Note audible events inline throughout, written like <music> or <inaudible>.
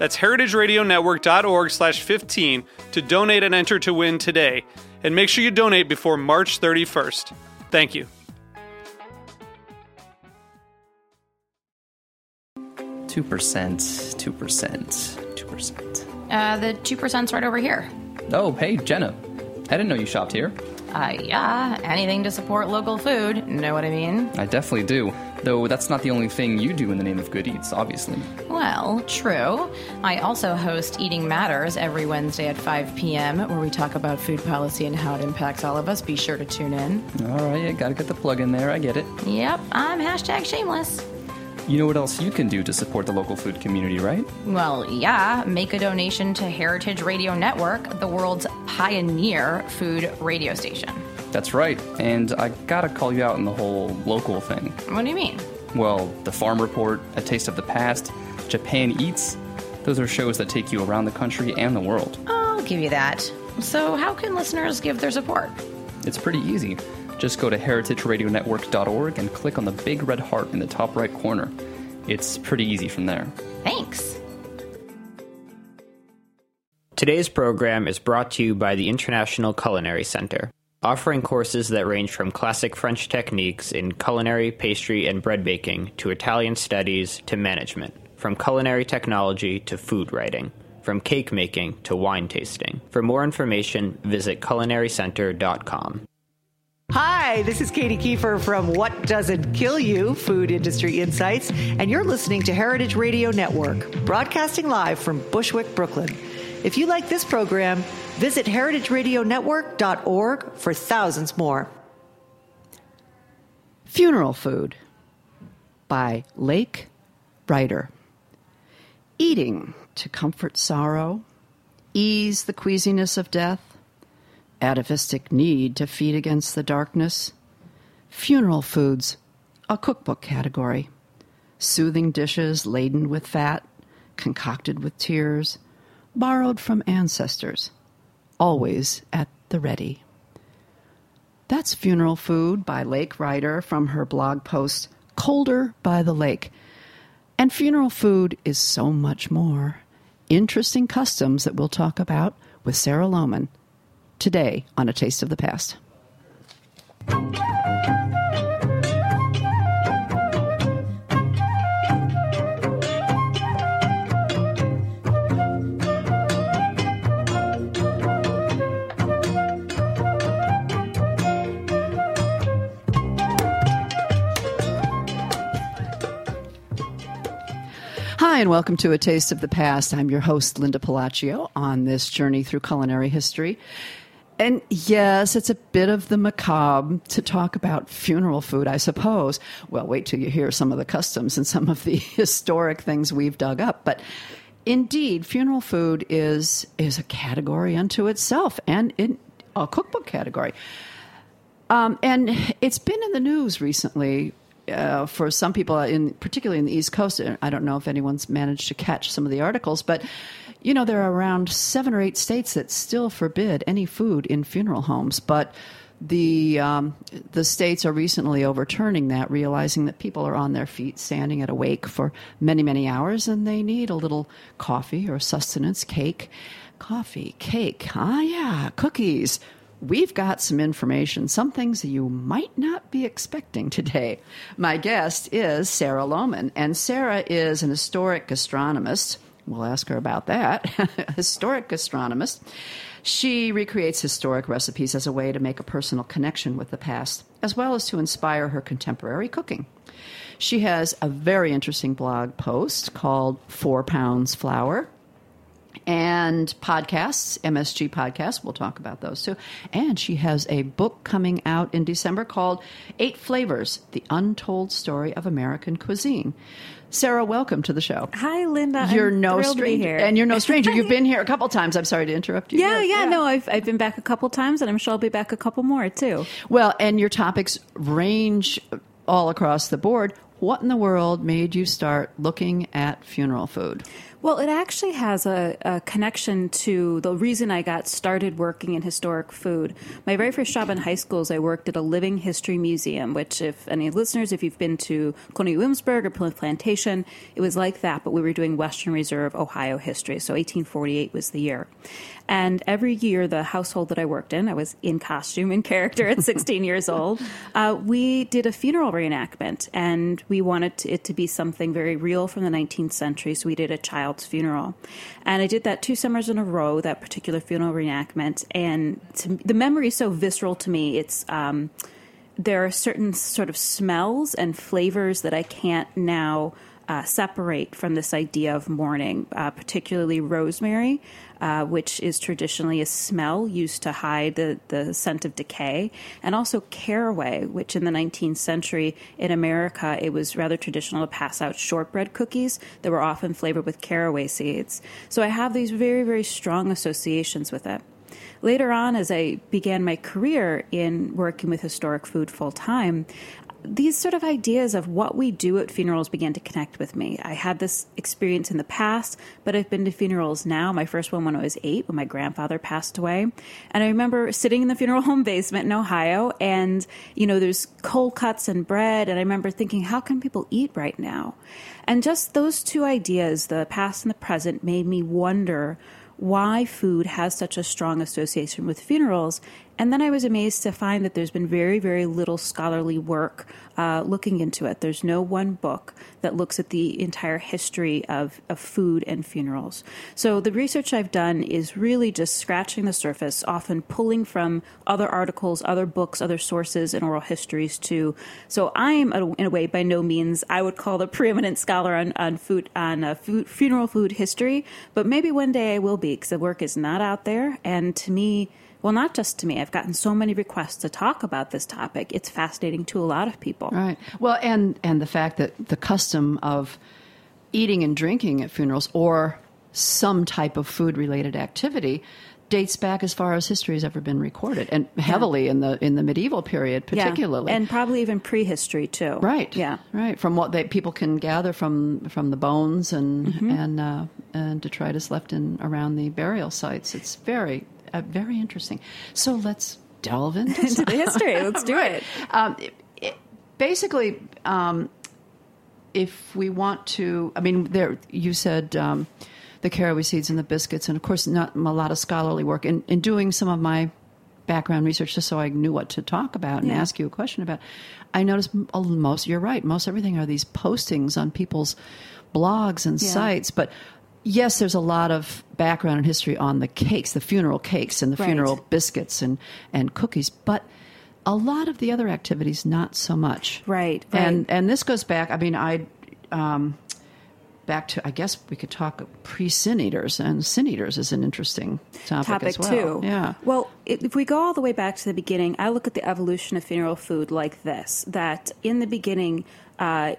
That's heritageradionetwork.org slash 15 to donate and enter to win today. And make sure you donate before March 31st. Thank you. Two percent, two percent, two percent. Uh, the 2%'s right over here. Oh, hey, Jenna. I didn't know you shopped here. Uh, yeah, anything to support local food. Know what I mean? I definitely do. Though that's not the only thing you do in the name of good eats, obviously. Well, true. I also host Eating Matters every Wednesday at 5 p.m., where we talk about food policy and how it impacts all of us. Be sure to tune in. All right, yeah, gotta get the plug in there. I get it. Yep, I'm hashtag shameless. You know what else you can do to support the local food community, right? Well, yeah, make a donation to Heritage Radio Network, the world's pioneer food radio station. That's right. And I gotta call you out on the whole local thing. What do you mean? Well, the Farm Report, A Taste of the Past, Japan Eats, those are shows that take you around the country and the world. I'll give you that. So, how can listeners give their support? It's pretty easy. Just go to heritageradionetwork.org and click on the big red heart in the top right corner. It's pretty easy from there. Thanks. Today's program is brought to you by the International Culinary Center, offering courses that range from classic French techniques in culinary, pastry, and bread baking to Italian studies to management, from culinary technology to food writing, from cake making to wine tasting. For more information, visit culinarycenter.com. Hi, this is Katy Keiffer from What Doesn't Kill You Food Industry Insights, and you're listening to Heritage Radio Network, broadcasting live from Bushwick, Brooklyn. If you like this program, visit heritageradionetwork.org for thousands more. Funeral Food by Lake Ryder. Eating to comfort sorrow, ease the queasiness of death, atavistic need to feed against the darkness. Funeral foods, a cookbook category. Soothing dishes laden with fat, concocted with tears, borrowed from ancestors, always at the ready. That's Funeral Food by Lake Ryder from her blog post, Colder by the Lake. And funeral food is so much more. Interesting customs that we'll talk about with Sarah Lohman today on A Taste of the Past. And welcome to A Taste of the Past. I'm your host, Linda Pelaccio, on this journey through culinary history. And yes, it's a bit of the macabre to talk about funeral food, I suppose. Well, wait till you hear some of the customs and some of the <laughs> historic things we've dug up. But indeed, funeral food is is a category unto itself and in a cookbook category. Um, and it's been in the news recently uh, for some people, in particularly in the East Coast. I don't know if anyone's managed to catch some of the articles, but you know there are around seven or eight states that still forbid any food in funeral homes, but. The um, the states are recently overturning that, realizing that people are on their feet, standing at a wake for many many hours, and they need a little coffee or sustenance, cake, coffee, cake. Ah, yeah, cookies, we've got some information, some things that you might not be expecting today. My guest is Sarah Lohman, and Sarah is an historic gastronomist. We'll ask her about that. <laughs> historic gastronomist. She recreates historic recipes as a way to make a personal connection with the past, as well as to inspire her contemporary cooking. She has a very interesting blog post called Four Pounds Flour and podcasts, MSG podcasts. We'll talk about those too. And she has a book coming out in December called Eight Flavors The Untold Story of American Cuisine. Sarah, welcome to the show. Hi, Linda. You're I'm no thrilled to be stranger, and you're no stranger. You've <laughs> been here a couple times. I'm sorry to interrupt you. Yeah, yeah, no, I've I've been back a couple times, and I'm sure I'll be back a couple more too. Well, and your topics range all across the board. What in the world made you start looking at funeral food? Well, it actually has a, a, connection to the reason I got started working in historic food. My very first job in high school is I worked at a living history museum, which, if any listeners, if you've been to Colonial Williamsburg or Plymouth Plantation, it was like that, but we were doing Western Reserve Ohio history. So 1848 was the year. And every year, the household that I worked in, I was in costume and character at <laughs> 16 years old, uh, we did a funeral reenactment. And we wanted it to be something very real from the 19th century. So we did a child's funeral. And I did that two summers in a row, that particular funeral reenactment. And to, the memory is so visceral to me. It's. Um, there are certain sort of smells and flavors that I can't now uh, separate from this idea of mourning, uh, particularly rosemary, uh, which is traditionally a smell used to hide the, the scent of decay, and also caraway, which in the 19th century in America it was rather traditional to pass out shortbread cookies that were often flavored with caraway seeds. So I have these very, very strong associations with it. Later on, as I began my career in working with historic food full time, these sort of ideas of what we do at funerals began to connect with me. I had this experience in the past, but I've been to funerals now. My first one when I was eight, when my grandfather passed away. And I remember sitting in the funeral <laughs> home basement in Ohio, and, you know, there's cold cuts and bread. And I remember thinking, how can people eat right now? And just those two ideas, the past and the present, made me wonder why food has such a strong association with funerals. And then I was amazed to find that there's been very, very little scholarly work uh, looking into it. There's no one book that looks at the entire history of, of food and funerals. So the research I've done is really just scratching the surface, often pulling from other articles, other books, other sources, and oral histories too. So I'm, in a way, by no means I would call the <laughs> preeminent scholar on, on food on uh, food, funeral food history, but maybe one day I will be because the work is not out there, and to me well, not just to me. I've gotten so many requests to talk about this topic. It's fascinating to a lot of people. Right. Well, and and the fact that the custom of eating and drinking at funerals or some type of food related activity dates back as far as history has ever been recorded and heavily yeah. in the in the medieval period particularly yeah. and probably even prehistory too right yeah right from what they, people can gather from from the bones and mm-hmm. and uh, and detritus left in around the burial sites it's very uh, very interesting. So let's delve into, into the history. Let's do right. it. <laughs> Um, it, it. Basically, um, if we want to, I mean, there you said um, the caraway seeds and the biscuits, and of course, not a lot of scholarly work. In, in doing some of my background research, just so I knew what to talk about and yeah. ask you a question about, I noticed most. You're right. Most everything are these postings on people's blogs and yeah. sites, but yes, there's a lot of background and history on the cakes, the funeral cakes and the right. funeral biscuits and, and cookies, but a lot of the other activities, not so much. Right. right. And and this goes back. I mean, I. Um, back to I guess we could talk pre sin eaters and sin eaters is an interesting topic, topic as well. too. Yeah. Well, if we go all the way back to the beginning, I look at the evolution of funeral food like this: that in the beginning, uh,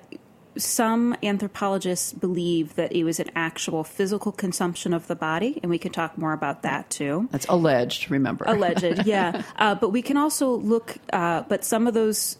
some anthropologists believe that it was an actual physical consumption of the body, and we can talk more about that too. That's alleged, remember. Alleged, yeah. <laughs> Uh, but we can also look, uh, but some of those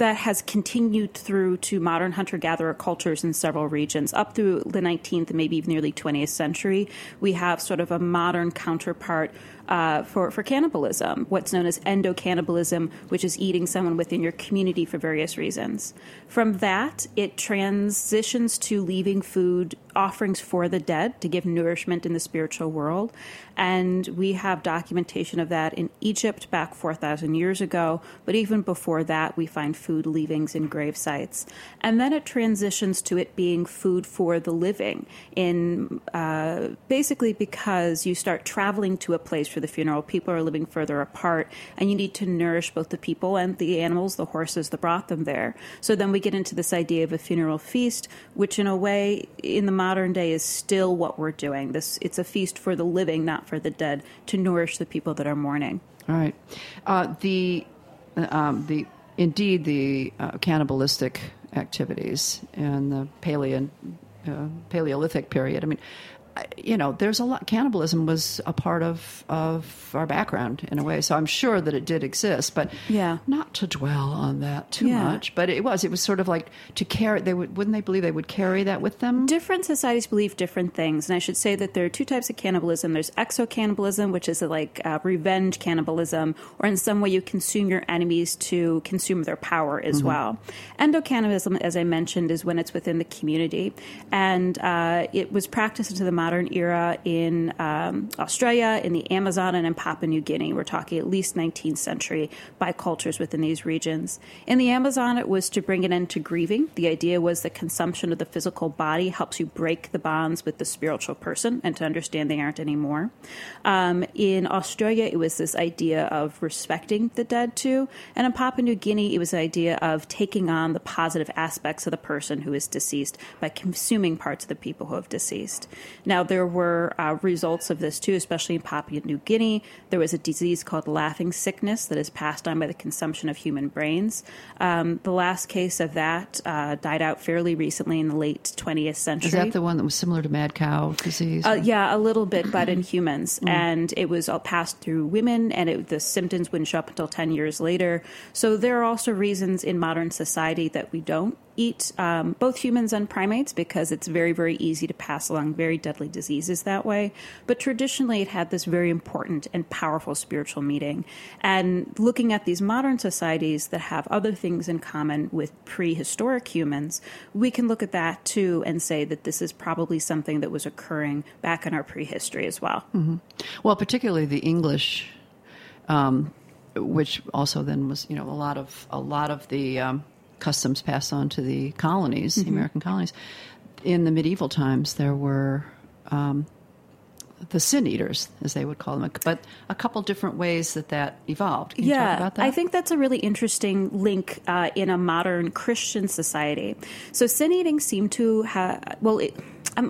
that has continued through to modern hunter gatherer cultures in several regions. Up through the 19th and maybe even early 20th century, we have sort of a modern counterpart uh, for, for cannibalism, what's known as endocannibalism, which is eating someone within your community for various reasons. From that, it transitions to leaving food offerings for the dead to give nourishment in the spiritual world. And we have documentation of that in Egypt back 4,000 years ago. But even before that, we find food leavings in grave sites. And then it transitions to it being food for the living, in uh, basically because you start traveling to a place for the funeral. People are living further apart, and you need to nourish both the people and the animals, the horses that brought them there. So then we get into this idea of a funeral feast, which in a way, in the modern day, is still what we're doing. This it's a feast for the living, not for the dead, to nourish the people that are mourning. All right. Uh, the um, the indeed the uh, cannibalistic activities in the Paleo, uh, Paleolithic period. I mean, you know, there's a lot. Cannibalism was a part of of our background in a way, so I'm sure that it did exist, but yeah, not to dwell on that too Yeah. much. But it was. It was sort of like to carry. They would wouldn't they believe they would carry that with them? Different societies believe different things, and I should say that there are two types of cannibalism. There's exocannibalism, which is like uh, revenge cannibalism, or in some way you consume your enemies to consume their power as well. Endocannibalism, as I mentioned, is when it's within the community, and uh, it was practiced into the modern era in um, Australia, in the Amazon, and in Papua New Guinea. We're talking at least 19th century by cultures within these regions. In the Amazon, it was to bring an end to grieving. The idea was that consumption of the physical body helps you break the bonds with the spiritual person and to understand they aren't anymore. Um, in Australia, it was this idea of respecting the dead too. And in Papua New Guinea, it was the idea of taking on the positive aspects of the person who is deceased by consuming parts of the people who have deceased. Now, there were uh, results of this too, especially in Papua New Guinea. There was a disease called laughing sickness that is passed on by the consumption of human brains. Um, the last case of that uh, died out fairly recently in the late 20th century. Is that the one that was similar to mad cow disease? Uh, yeah, a little bit, but in <clears throat> humans, and it was all passed through women, and it, the symptoms wouldn't show up until ten years later. So there are also reasons in modern society that we don't eat um, both humans and primates because it's very, very easy to pass along very deadly diseases that way. But traditionally, it had this very important and powerful spiritual meaning. And looking at these modern societies that have other things in common with prehistoric humans, we can look at that too and say that this is probably something that was occurring back in our prehistory as well. Well, particularly the English, um, which also then was you know a lot of a lot of the um, customs passed on to the colonies, the American colonies. In the medieval times, there were um, the sin eaters, as they would call them, but a couple different ways that that evolved. Can you yeah, talk about that? I think that's a really interesting link uh, in a modern Christian society. So sin eating seemed to have well. It,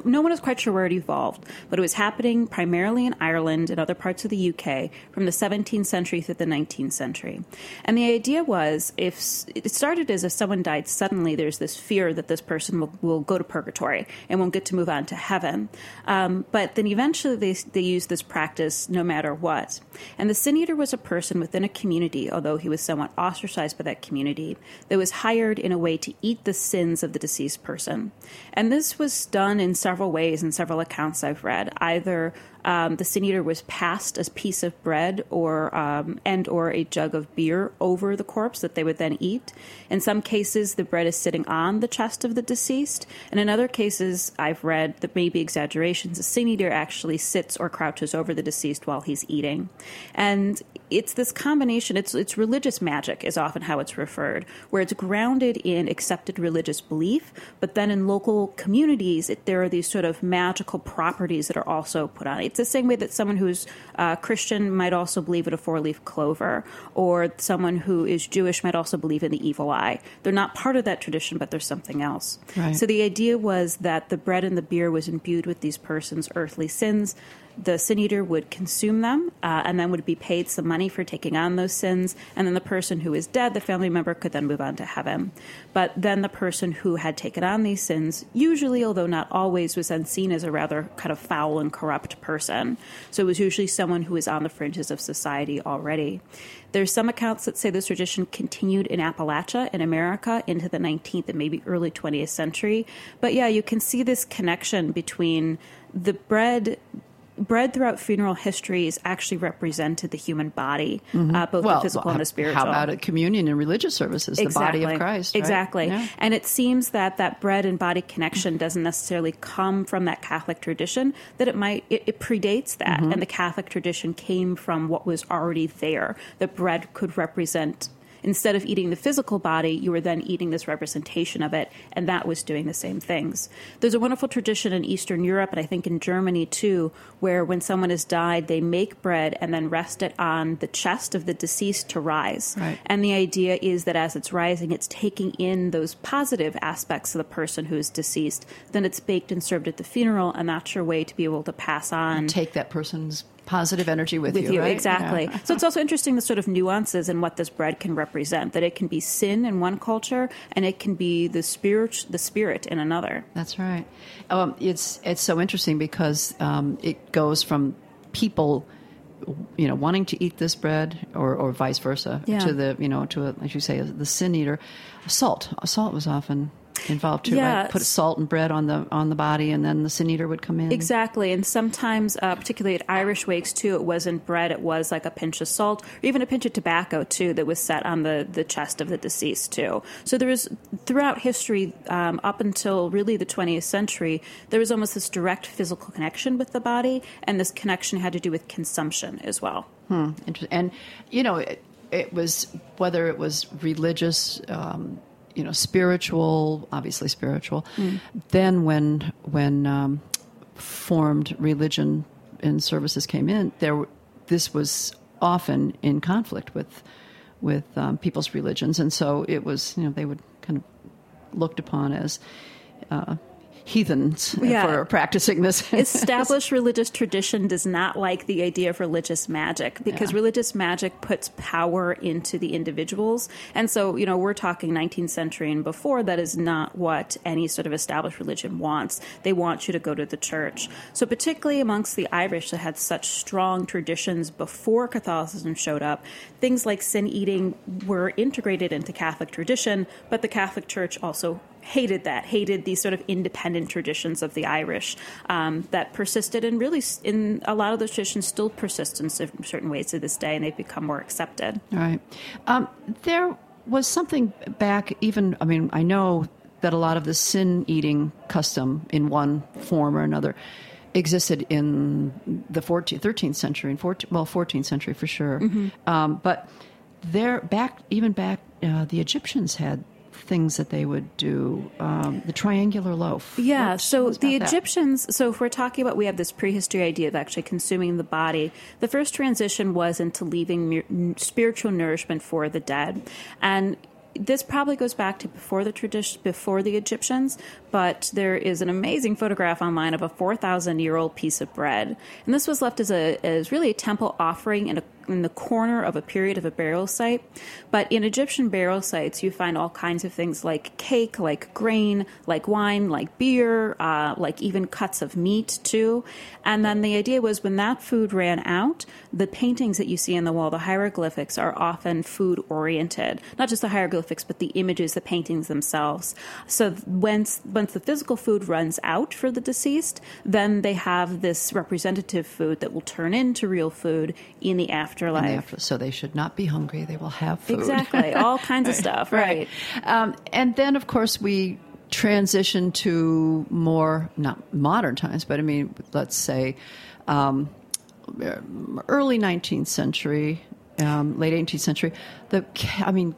no one is quite sure where it evolved, but it was happening primarily in Ireland and other parts of the UK from the 17th century through the 19th century. And the idea was if it started as if someone died suddenly, there's this fear that this person will, will go to purgatory and won't get to move on to heaven. Um, but then eventually they, they used this practice no matter what. And the sin eater was a person within a community, although he was somewhat ostracized by that community, that was hired in a way to eat the sins of the deceased person. And this was done in several ways in several accounts I've read. Either um, the sin eater was passed a piece of bread or um, and or a jug of beer over the corpse that they would then eat. In some cases, the bread is sitting on the chest of the deceased, and in other cases, I've read that maybe exaggerations. The sin eater actually sits or crouches over the deceased while he's eating, and it's this combination. It's it's religious magic is often how it's referred, where it's grounded in accepted religious belief, but then in local communities, it, there are these sort of magical properties that are also put on. It's the same way that someone who's uh, Christian might also believe in a four leaf clover, or someone who is Jewish might also believe in the evil eye. They're not part of that tradition, but there's something else. Right. So the idea was that the bread and the beer was imbued with these persons' earthly sins. The sin eater would consume them uh, and then would be paid some money for taking on those sins. And then the person who is dead, the family member, could then move on to heaven. But then the person who had taken on these sins, usually, although not always, was then seen as a rather kind of foul and corrupt person. So it was usually someone who was on the fringes of society already. There's some accounts that say this tradition continued in Appalachia in America into the 19th and maybe early 20th century. But yeah, you can see this connection between the bread bread throughout funeral history has actually represented the human body, uh, both the physical and the spiritual. How about at communion and religious services, the body of Christ? right? Exactly. Yeah. And it seems that that bread and body connection doesn't necessarily come from that Catholic tradition, that it might, it, it predates that. Mm-hmm. And the Catholic tradition came from what was already there. That bread could represent. Instead of eating the physical body, you were then eating this representation of it, and that was doing the same things. There's a wonderful tradition in Eastern Europe, and I think in Germany too, where when someone has died, they make bread and then rest it on the chest of the deceased to rise. Right. And the idea is that as it's rising, it's taking in those positive aspects of the person who is deceased. Then it's baked and served at the funeral, and that's your way to be able to pass on And Take that person's positive energy with, with you, right? exactly. Yeah. So it's also interesting the sort of nuances in what this bread can represent. That it can be sin in one culture, and it can be the spirit, the spirit in another. That's right. Um, it's it's so interesting because um, it goes from people, you know, wanting to eat this bread, or, or vice versa, Yeah. to the you know to a, as you say the sin eater. Salt, salt was often involved too. Yeah. Right? Put salt and bread on the on the body, and then the sin eater would come in. Exactly, and sometimes, uh, particularly at Irish wakes too, it wasn't bread; it was like a pinch of salt, or even a pinch of tobacco too, that was set on the the chest of the deceased too. So there was throughout history, um, up until really the 20th century, there was almost this direct physical connection with the body, and this connection had to do with consumption as well. Inter- and you know it, it was whether it was religious um, you know spiritual obviously spiritual then when when um, formed religion and services came in there this was often in conflict with with um, people's religions. And so it was you know they would kind of looked upon as uh, heathens Yeah. for practicing this <laughs> established religious tradition does not like the idea of religious magic because Yeah. religious magic puts power into the individuals. And so, you know, we're talking 19th century and before, that is not what any sort of established religion wants. They want you to go to the church. So, particularly amongst the Irish that had such strong traditions before Catholicism showed up, things like sin eating were integrated into Catholic tradition, but the Catholic Church also hated that, hated these sort of independent traditions of the Irish um, that persisted and really, in a lot of those traditions, still persist in certain ways to this day, and they've become more accepted. Right. Um, there was something back, even, I mean, I know that a lot of the sin eating custom in one form or another existed in the 14th, 13th century, and 14, well, 14th century for sure. Um, but there, back, even back, uh, the Egyptians had things that they would do. Um, the triangular loaf. Yeah, What- so the about that? Egyptians, so if we're talking about, we have this prehistory idea of actually consuming the body. The first transition was into leaving spiritual nourishment for the dead. And this probably goes back to before the tradition, before the Egyptians, but there is an amazing photograph online of a 4,000 year old piece of bread. And this was left as a, as really a temple offering in a in the corner of a period of a burial site. But in Egyptian burial sites, you find all kinds of things like cake, like grain, like wine, like beer, uh, like even cuts of meat, too. And then the idea was when that food ran out, the paintings that you see on the wall, the hieroglyphics, are often food oriented. Not just the hieroglyphics, but the images, the paintings themselves. So once, once the physical food runs out for the deceased, then they have this representative food that will turn into real food in the afterlife. They have to- so they should not be hungry. They will have food. Exactly, all kinds of <laughs> stuff, right? Um, and then, of course, we transition to more not modern times, but I mean, let's say um, early 19th century, um, late 18th century. The I mean,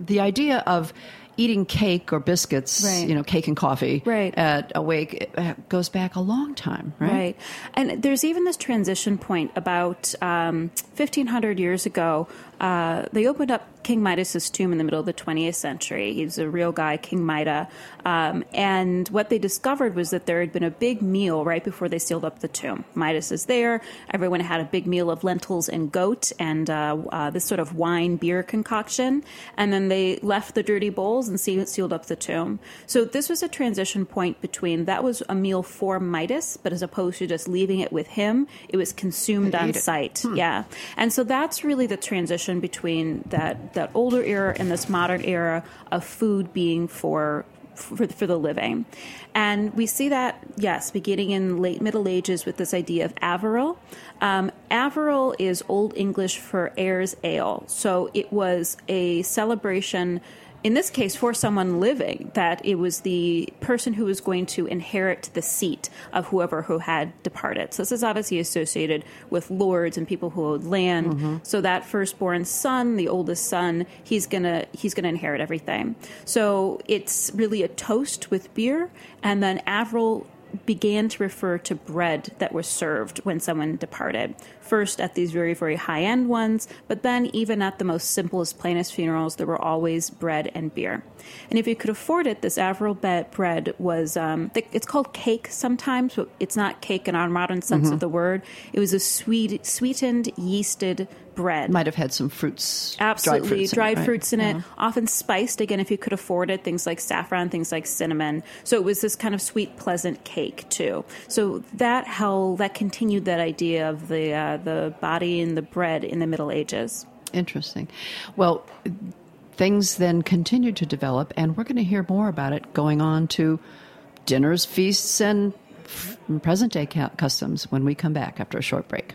the idea of eating cake or biscuits, Right. you know, cake and coffee Right. at a wake uh, goes back a long time, right? Right. And there's even this transition point about um, 1500 years ago. Uh, they opened up King Midas's tomb in the middle of the 20th century. He was a real guy, King Midas. Um, and what they discovered was that there had been a big meal right before they sealed up the tomb. Midas is there. Everyone had a big meal of lentils and goat and uh, uh, this sort of wine beer concoction. And then they left the dirty bowls and se- sealed up the tomb. So this was a transition point between that was a meal for Midas, but as opposed to just leaving it with him, it was consumed on site. Yeah. And so that's really the transition between that, that older era and this modern era of food being for for, for the living. And we see that, yes, beginning in late Middle Ages with this idea of arval. Um, arval is Old English for heirs ale. So it was a celebration in this case, for someone living, that it was the person who was going to inherit the seat of whoever who had departed. So this is obviously associated with lords and people who owed land. Mm-hmm. So that firstborn son, the oldest son, he's gonna he's gonna inherit everything. So it's really a toast with beer, and then arval began to refer to bread that was served when someone departed. First at these very, very high end ones, but then even at the most simplest, plainest funerals, there were always bread and beer. And if you could afford it, this arval bread was, um, it's called cake sometimes, but it's not cake in our modern sense mm-hmm. of the word. It was a sweet, sweetened, yeasted bread. Might have had some fruits. Absolutely. Dried fruits, dried in, it, fruits in it, often spiced, again, if you could afford it, things like saffron, things like cinnamon. So it was this kind of sweet, pleasant cake, too. So that held, that continued that idea of the, uh, the body and the bread in the Middle Ages. Interesting. Well, things then continued to develop, and we're going to hear more about it going on to dinners, feasts, and present day customs when we come back after a short break.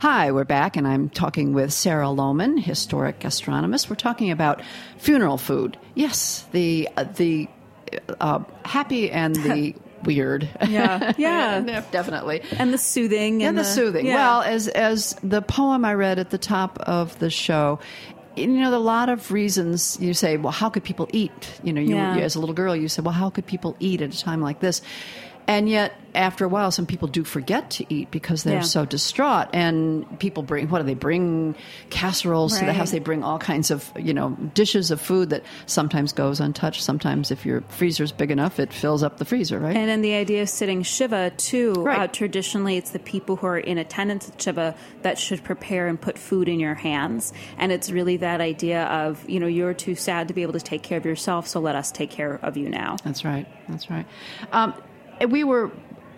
Hi, we're back, and I'm talking with Sarah Lohman, historic gastronomist. We're talking about funeral food. Yes, the uh, the uh, happy and the <laughs> weird. <laughs> Yeah, yeah, definitely. And the soothing. And, and the, the, soothing. Yeah. Well, as as the poem I read at the top of the show. You know, a lot of reasons you say, well, how could people eat? You know, you, yeah. as a little girl, you said, well, how could people eat at a time like this? And yet, after a while, some people do forget to eat because they're yeah. so distraught. And people bring, what do they bring? Casseroles right. to the house. They bring all kinds of, you know, dishes of food that sometimes goes untouched. Sometimes, if your freezer's big enough, it fills up the freezer, right? And then the idea of sitting Shiva, too. Right. Uh, traditionally, it's the people who are in attendance at Shiva that should prepare and put food in your hands. And it's really that idea of, you know, you're too sad to be able to take care of yourself, so let us take care of you now. That's right. That's right. Um, we were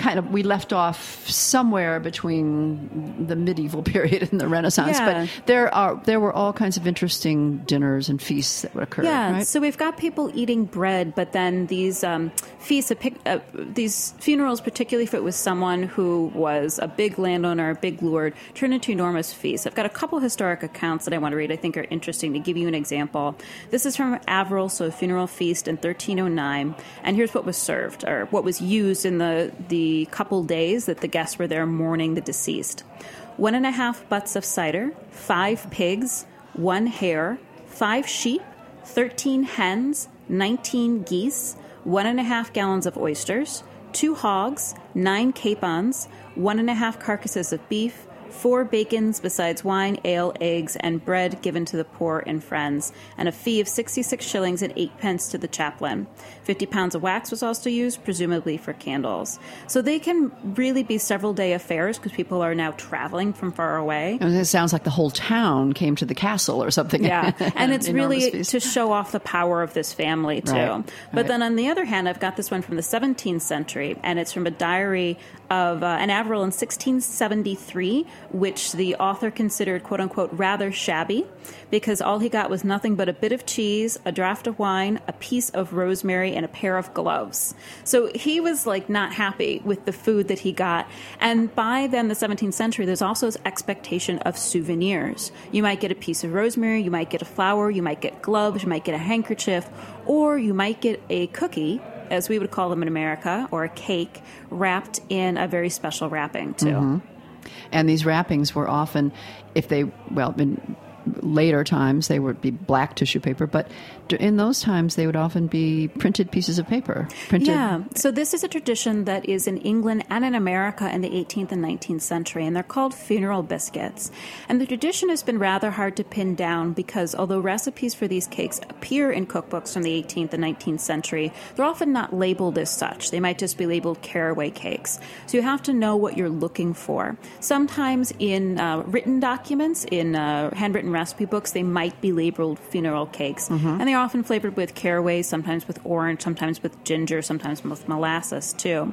kind of we left off somewhere between the medieval <laughs> period and the Renaissance. Yeah. But there are there were all kinds of interesting dinners and feasts that would occur. Yeah, right? so we've got people eating bread, but then these um, feasts, uh, these funerals, particularly if it was someone who was a big landowner, a big lord, turned into enormous feasts. I've got a couple historic accounts that I want to read. I think are interesting to give you an example. This is from arval, so a funeral feast in 1309, and here's what was served or what was used in the the couple days that the guests were there mourning the deceased. One and a half butts of cider, five pigs, one hare, five sheep, 13 hens, 19 geese, one and a half gallons of oysters, two hogs, nine capons, one and a half carcasses of beef, four bacons besides wine, ale, eggs, and bread given to the poor and friends, and a fee of 66 shillings and 8 pence to the chaplain. 50 pounds of wax was also used, presumably for candles. So they can really be several day affairs because people are now traveling from far away. It sounds like the whole town came to the castle or something. Yeah, <laughs> and it's really to show off the power of this family, too. Right. But right. then on the other hand, I've got this one from the 17th century, and it's from a diary of uh, an arval in 1673 which the author considered quote unquote rather shabby because all he got was nothing but a bit of cheese, a draft of wine, a piece of rosemary, and a pair of gloves. So he was like not happy with the food that he got. And by then, the 17th century, there's also this expectation of souvenirs. You might get a piece of rosemary, you might get a flower, you might get gloves, you might get a handkerchief, or you might get a cookie as we would call them in America, or a cake wrapped in a very special wrapping, too. Mm-hmm. And these wrappings were often, if they, well, in later times they would be black tissue paper, but in those times they would often be printed pieces of paper. Printed. Yeah. So this is a tradition that is in England and in America in the 18th and 19th century, and they're called funeral biscuits. And the tradition has been rather hard to pin down because although recipes for these cakes appear in cookbooks from the 18th and 19th century, they're often not labeled as such. They might just be labeled caraway cakes. So you have to know what you're looking for. Sometimes in uh, written documents, in uh, handwritten recipe books, they might be labeled funeral cakes, mm-hmm. and they are often flavored with caraway, sometimes with orange, sometimes with ginger, sometimes with molasses too.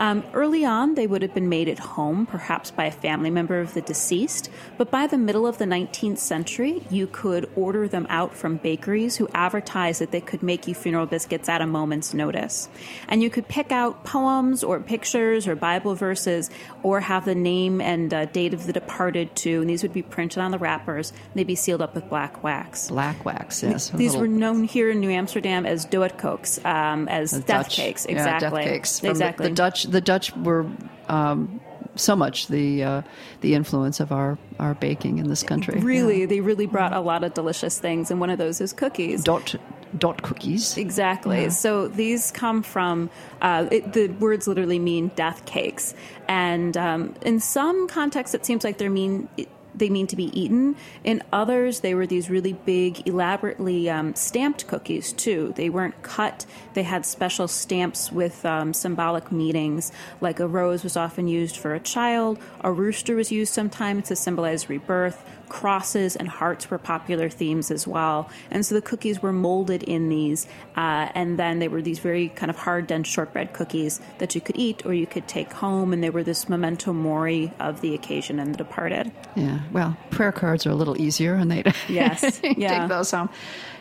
Um, early on, they would have been made at home, perhaps by a family member of the deceased, but by the middle of the 19th century, you could order them out from bakeries who advertised that they could make you funeral biscuits at a moment's notice. And you could pick out poems or pictures or Bible verses or have the name and uh, date of the departed too, and these would be printed on the wrappers. They'd be sealed up with black wax. Black wax, yes. These were known here in New Amsterdam as doodkoeks, um, as death Dutch. cakes. Exactly. Yeah, death cakes. Exactly. The, the Dutch the Dutch were um, so much the uh, the influence of our, our baking in this country. Really, yeah. they really brought a lot of delicious things, and one of those is cookies. Dot dot cookies. Exactly. Yeah. So these come from uh, it, the words literally mean death cakes, and um, in some contexts, it seems like they mean they mean to be eaten. In others, they were these really big, elaborately um, stamped cookies, too. They weren't cut, they had special stamps with um, symbolic meanings, like a rose was often used for a child, a rooster was used sometimes to symbolize rebirth, crosses and hearts were popular themes as well. And so the cookies were molded in these, uh, and then they were these very kind of hard, dense shortbread cookies that you could eat or you could take home, and they were this memento mori of the occasion and the departed. Yeah, well, prayer cards are a little easier, and they <laughs> yes, <laughs> yeah. take those home.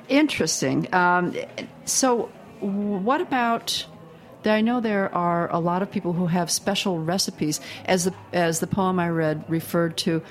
Interesting. Um, so, what about? I know there are a lot of people who have special recipes. As the as the poem I read referred to,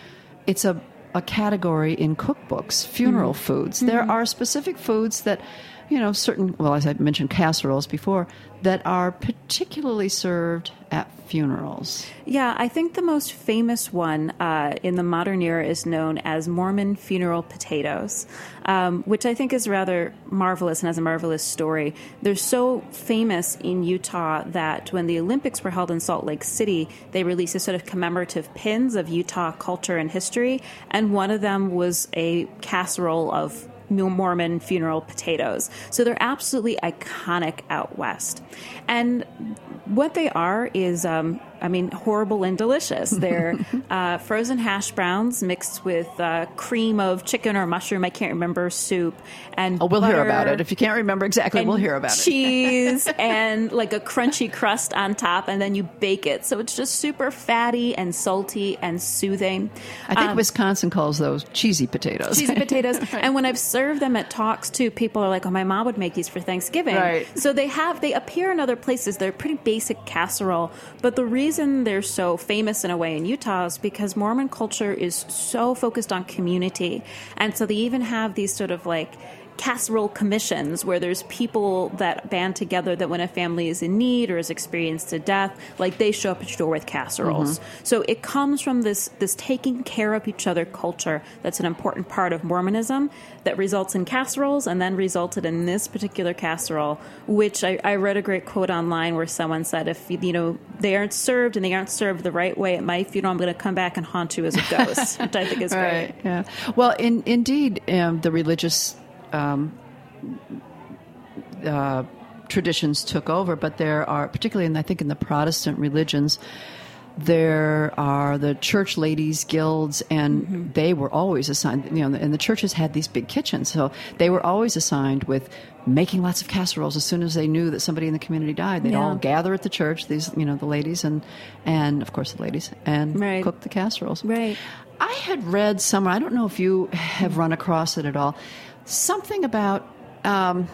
it's a a category in cookbooks funeral mm-hmm. foods. There mm-hmm. are specific foods that, you know, certain, well, as I mentioned casseroles before, that are particularly served at funerals. Yeah, I think the most famous one uh, in the modern era is known as Mormon funeral potatoes, um, which I think is rather marvelous and has a marvelous story. They're so famous in Utah that when the Olympics were held in Salt Lake City, they released a sort of commemorative pins of Utah culture and history, and one of them was a casserole of Mormon funeral potatoes. So they're absolutely iconic out west. And what they are is um, I mean, horrible and delicious. They're <laughs> uh, frozen hash browns mixed with uh, cream of chicken or mushroom. I can't remember soup and oh, we'll hear about it. If you can't remember exactly, we'll hear about cheese it. Cheese <laughs> and like a crunchy crust on top, and then you bake it. So it's just super fatty and salty and soothing. I think um, Wisconsin calls those cheesy potatoes. Cheesy <laughs> potatoes. And when I've served them at talks too, people are like, "Oh, my mom would make these for Thanksgiving." Right. So they have they appear in other places. They're pretty basic casserole, but the reason they're so famous in a way in Utah is because Mormon culture is so focused on community. And so they even have these sort of like casserole commissions where there's people that band together that when a family is in need or has experienced a death, like they show up at your door with casseroles. Mm-hmm. So it comes from this this taking care of each other culture that's an important part of Mormonism that results in casseroles and then resulted in this particular casserole, which I, I read a great quote online where someone said if you know they aren't served and they aren't served the right way at my funeral, I'm going to come back and haunt you as a ghost, <laughs> which I think is right, great. Yeah. Well, in, indeed, um, the religious um, uh, traditions took over, but there are, particularly in I think in the Protestant religions, there are the church ladies guilds, and they were always assigned. You know, and the churches had these big kitchens, so they were always assigned with making lots of casseroles. As soon as they knew that somebody in the community died, they'd Yeah. all gather at the church. These, you know, the ladies and and of course the ladies and Right. cook the casseroles. Right. I had read somewhere. I don't know if you have run across it at all. Something about. Um,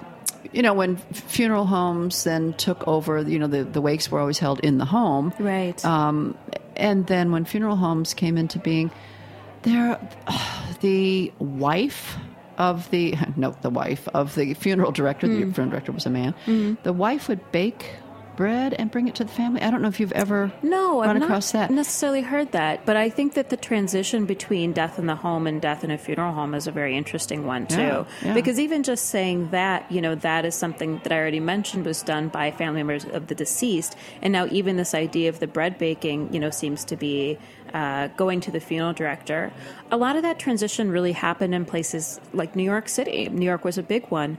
you know, when funeral homes then took over, you know, the, the wakes were always held in the home. Right. Um, and then when funeral homes came into being, there, <sighs> the wife of the <laughs> no, the wife of the funeral director. The funeral director was a man. The wife would bake bread and bring it to the family. I don't know if you've ever No, run I've across not that. necessarily heard that, but I think that the transition between death in the home and death in a funeral home is a very interesting one too. Yeah, yeah. Because even just saying that, you know, that is something that I already mentioned was done by family members of the deceased, and now even this idea of the bread baking, you know, seems to be uh, going to the funeral director. A lot of that transition really happened in places like New York City. New York was a big one.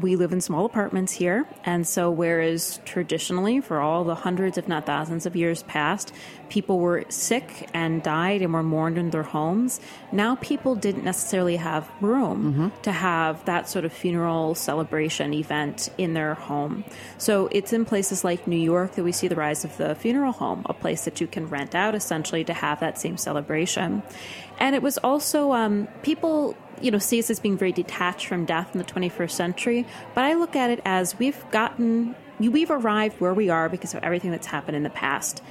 We live in small apartments here, and so whereas traditionally, for all the hundreds, if not thousands of years past, people were sick and died and were mourned in their homes, now people didn't necessarily have room to have that sort of funeral celebration event in their home. So it's in places like New York that we see the rise of the funeral home, a place that you can rent out essentially to have that same celebration. And it was also um, people you know see us as being very detached from death in the 21st century but i look at it as we've gotten we've arrived where we are because of everything that's happened in the past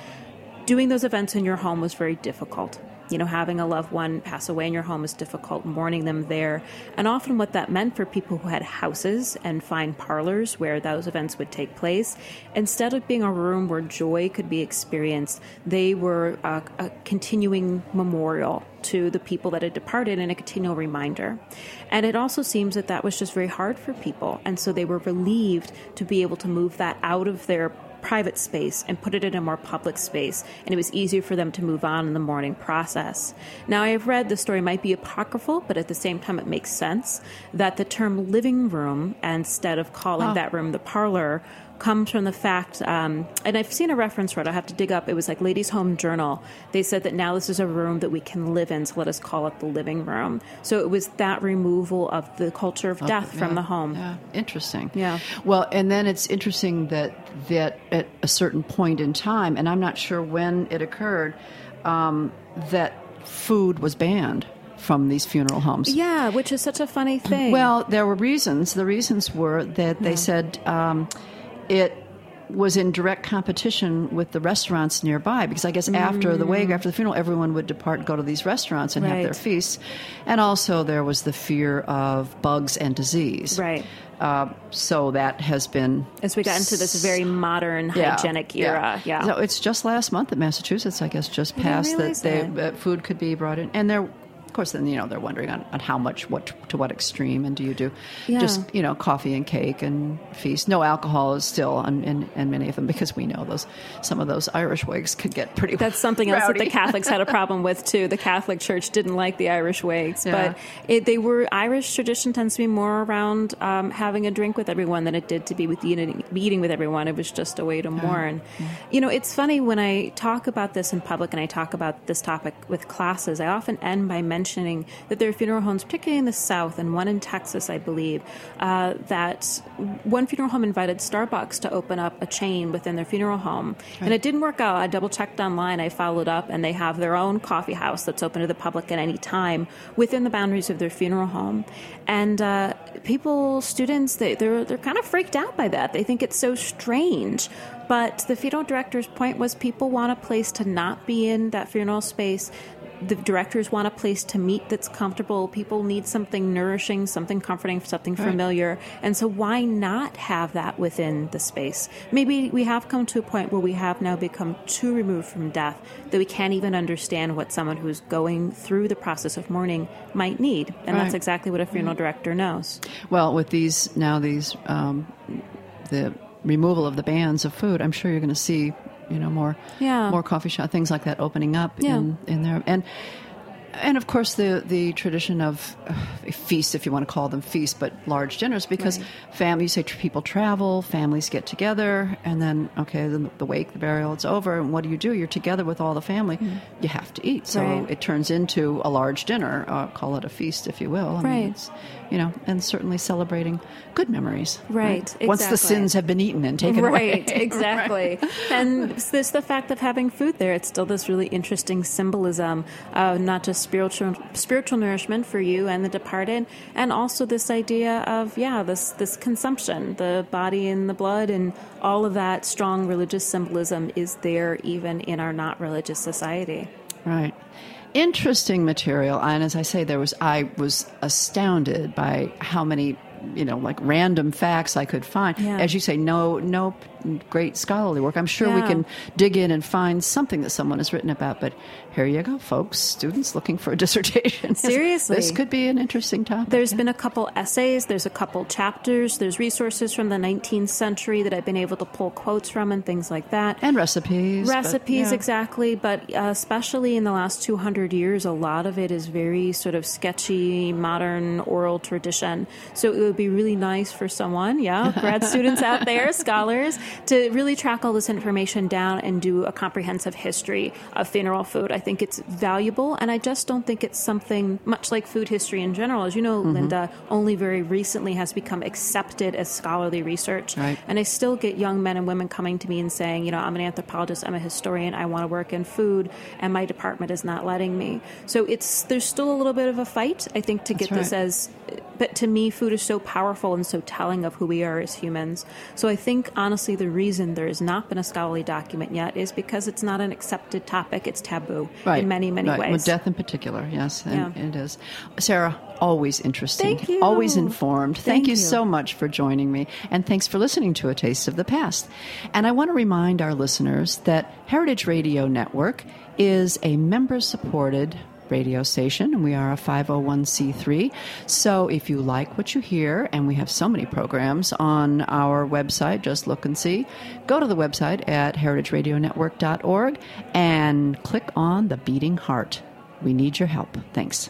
doing those events in your home was very difficult. You know, having a loved one pass away in your home is difficult, mourning them there. And often, what that meant for people who had houses and fine parlors where those events would take place, instead of being a room where joy could be experienced, they were a, a continuing memorial to the people that had departed and a continual reminder. And it also seems that that was just very hard for people. And so they were relieved to be able to move that out of their private space and put it in a more public space, and it was easier for them to move on in the mourning process. Now, I have read the story might be apocryphal, but at the same time, it makes sense that the term living room, instead of calling that room the parlor, comes from the fact, um, and I've seen a reference for it, I have to dig up, it was like Ladies' Home Journal. They said that now this is a room that we can live in, so let us call it the living room. So it was that removal of the culture of death from the home. Yeah, interesting. Yeah. Well, and then it's interesting that that at a certain point in time, and I'm not sure when it occurred, um, that food was banned from these funeral homes. Yeah, which is such a funny thing. Well, there were reasons. The reasons were that they said um, it was in direct competition with the restaurants nearby because I guess after the wake, after the funeral, everyone would depart and go to these restaurants and have Mm. Their feasts. And also there was the fear of bugs and disease. Right. Uh, so that has been as we got into this very modern yeah, hygienic era. Yeah. So it's just last month that Massachusetts, I guess, just passed that they, that. uh, food could be brought in, and they're. Of course, then you know they're wondering on, on how much, what to what extreme, and do you do Yeah. just you know coffee and cake and feast? No alcohol is still on in, in many of them because we know those some of those Irish wigs could get pretty. That's something else that the. Catholics had a <laughs> problem with too. The Catholic Church didn't like the Irish wakes, Yeah. but it, they were Irish tradition tends to be more around um, having a drink with everyone than it did to be with eating, eating with everyone. It was just a way to mourn. You know, it's funny when I talk about this in public and I talk about this topic with classes. I often end by mentioning that there are funeral homes, particularly in the South, and one in Texas, I believe, uh, that one funeral home invited Starbucks to open up a chain within their funeral home, and it didn't work out. I double checked online, I followed up, and they have their own coffee house that's open to the public at any time within the boundaries of their funeral home. And uh, people, students, they, they're they're kind of freaked out by that. They think it's so strange. But the funeral director's point was people want a place to not be in that funeral space the directors want a place to meet that's comfortable. People need something nourishing, something comforting, something familiar. And so, why not have that within the space? Maybe we have come to a point where we have now become too removed from death that we can't even understand what someone who's going through the process of mourning might need. And that's exactly what a funeral director knows. Well, with these now these um, the removal of the bans of food, I'm sure you're going to see you know more Yeah. more coffee shop things like that opening up Yeah. in in there and. And of course, the the tradition of uh, feasts, if you want to call them feasts, but large dinners, because Right. you say tr- people travel, families get together, and then okay, the, the wake, the burial, it's over, and what do you do? You're together with all the family. You have to eat, so. Right. it turns into a large dinner. Uh, call it a feast, if you will. I Right. it's, you know, and certainly celebrating good memories. Right, Exactly. Once the sins have been eaten and taken away. <laughs> right, exactly. And it's this the fact of having food there. It's still this really interesting symbolism of not just spiritual spiritual nourishment for you and the departed, and also this idea of yeah, this this consumption, the body and the blood, and all of that strong religious symbolism is there even in our not religious society. Right. Interesting material. And as I say, there was I was astounded by how many, you know, like random facts I could find. Yeah. As you say, no no great scholarly work. I'm sure we can dig in and find something that someone has written about, but here you go, folks. Students looking for a <laughs> dissertation. Seriously. This could be an interesting topic. There's been a couple essays, there's a couple chapters, there's resources from the 19th century that I've been able to pull quotes from and things like that. and recipes. but, recipes yeah. exactly but uh, especially in the last 200 years a lot of it is very sort of sketchy modern oral tradition so it would be really nice for someone yeah grad students out there <laughs> scholars to really track all this information down and do a comprehensive history of funeral food i think it's valuable and i just don't think it's something much like food history in general as you know Mm-hmm. linda only very recently has become accepted as scholarly research Right. and I still get young men and women coming to me and saying, you know, I'm an anthropologist, I'm a historian, I want to work in food, and my department is not letting me. So it's there's still a little bit of a fight, I think, to get That's this right. as. But to me, food is so powerful and so telling of who we are as humans. So I think honestly, the reason there has not been a scholarly document yet is because it's not an accepted topic; it's taboo right. in many, many right. ways. With death in particular, yes, Yeah. it is. Sarah, always interesting. Thank you. Always informed. Thank, Thank you you. so much for joining me, and thanks for listening to A Taste of the Past. And I want to remind our listeners that Heritage Radio Network is a member-supported radio station and we are a 501c3 so if you like what you hear and we have so many programs on our website just look and see go to the website at heritageradionetwork.org and click on the beating heart. We need your help. Thanks